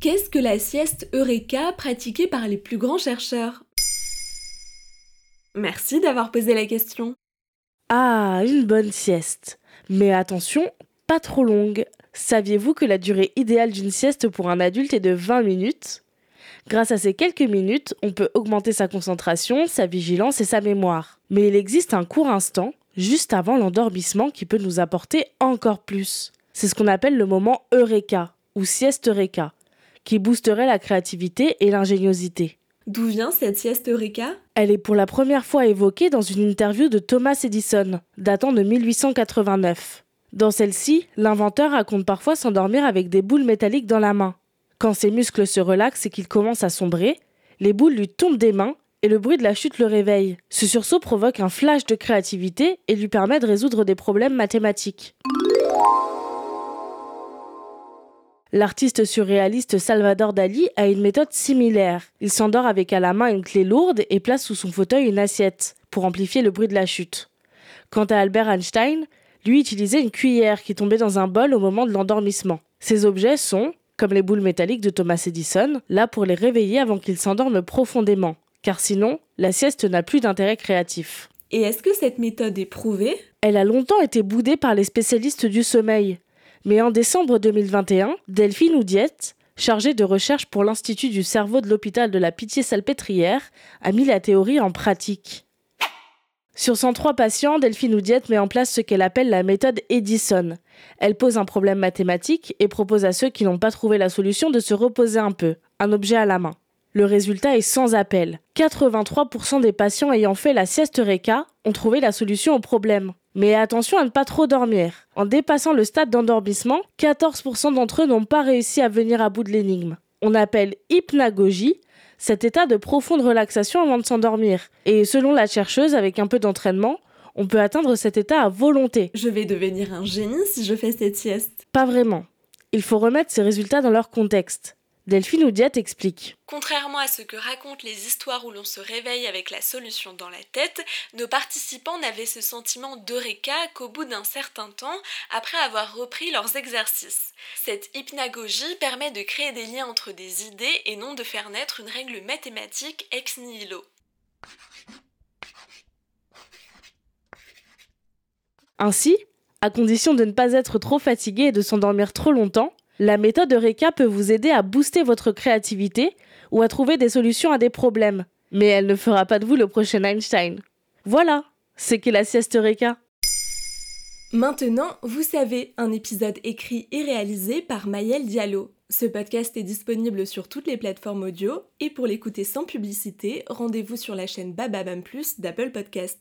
Qu'est-ce que la sieste Eureka pratiquée par les plus grands chercheurs? Merci d'avoir posé la question. Ah, une bonne sieste. Mais attention, pas trop longue. Saviez-vous que la durée idéale d'une sieste pour un adulte est de 20 minutes? Grâce à ces quelques minutes, on peut augmenter sa concentration, sa vigilance et sa mémoire. Mais il existe un court instant, juste avant l'endormissement, qui peut nous apporter encore plus. C'est ce qu'on appelle le moment Eureka ou sieste Eureka, qui boosterait la créativité et l'ingéniosité. D'où vient cette sieste Eureka? Elle est pour la première fois évoquée dans une interview de Thomas Edison, datant de 1889. Dans celle-ci, l'inventeur raconte parfois s'endormir avec des boules métalliques dans la main. Quand ses muscles se relaxent et qu'il commence à sombrer, les boules lui tombent des mains et le bruit de la chute le réveille. Ce sursaut provoque un flash de créativité et lui permet de résoudre des problèmes mathématiques. L'artiste surréaliste Salvador Dali a une méthode similaire. Il s'endort avec à la main une clé lourde et place sous son fauteuil une assiette pour amplifier le bruit de la chute. Quant à Albert Einstein, lui utilisait une cuillère qui tombait dans un bol au moment de l'endormissement. Ces objets sont, comme les boules métalliques de Thomas Edison, là pour les réveiller avant qu'ils s'endorment profondément, car sinon, la sieste n'a plus d'intérêt créatif. Et est-ce que cette méthode est prouvée? Elle a longtemps été boudée par les spécialistes du sommeil. Mais en décembre 2021, Delphine Oudiette, chargée de recherche pour l'Institut du cerveau de l'hôpital de la Pitié-Salpêtrière, a mis la théorie en pratique. Sur 103 patients, Delphine Oudiette met en place ce qu'elle appelle la méthode Edison. Elle pose un problème mathématique et propose à ceux qui n'ont pas trouvé la solution de se reposer un peu, un objet à la main. Le résultat est sans appel. 83% des patients ayant fait la sieste Eureka ont trouvé la solution au problème. Mais attention à ne pas trop dormir. En dépassant le stade d'endormissement, 14% d'entre eux n'ont pas réussi à venir à bout de l'énigme. On appelle hypnagogie cet état de profonde relaxation avant de s'endormir. Et selon la chercheuse, avec un peu d'entraînement, on peut atteindre cet état à volonté. Je vais devenir un génie si je fais cette sieste. Pas vraiment. Il faut remettre ces résultats dans leur contexte. Delphine Oudiette explique. Contrairement à ce que racontent les histoires où l'on se réveille avec la solution dans la tête, nos participants n'avaient ce sentiment d'eureka qu'au bout d'un certain temps, après avoir repris leurs exercices. Cette hypnagogie permet de créer des liens entre des idées et non de faire naître une règle mathématique ex nihilo. Ainsi, à condition de ne pas être trop fatigué et de s'endormir trop longtemps, la méthode Eureka peut vous aider à booster votre créativité ou à trouver des solutions à des problèmes. Mais elle ne fera pas de vous le prochain Einstein. Voilà, c'est que la sieste Eureka. Maintenant, vous savez, un épisode écrit et réalisé par Mayel Diallo. Ce podcast est disponible sur toutes les plateformes audio et pour l'écouter sans publicité, rendez-vous sur la chaîne Bababam Plus d'Apple Podcast.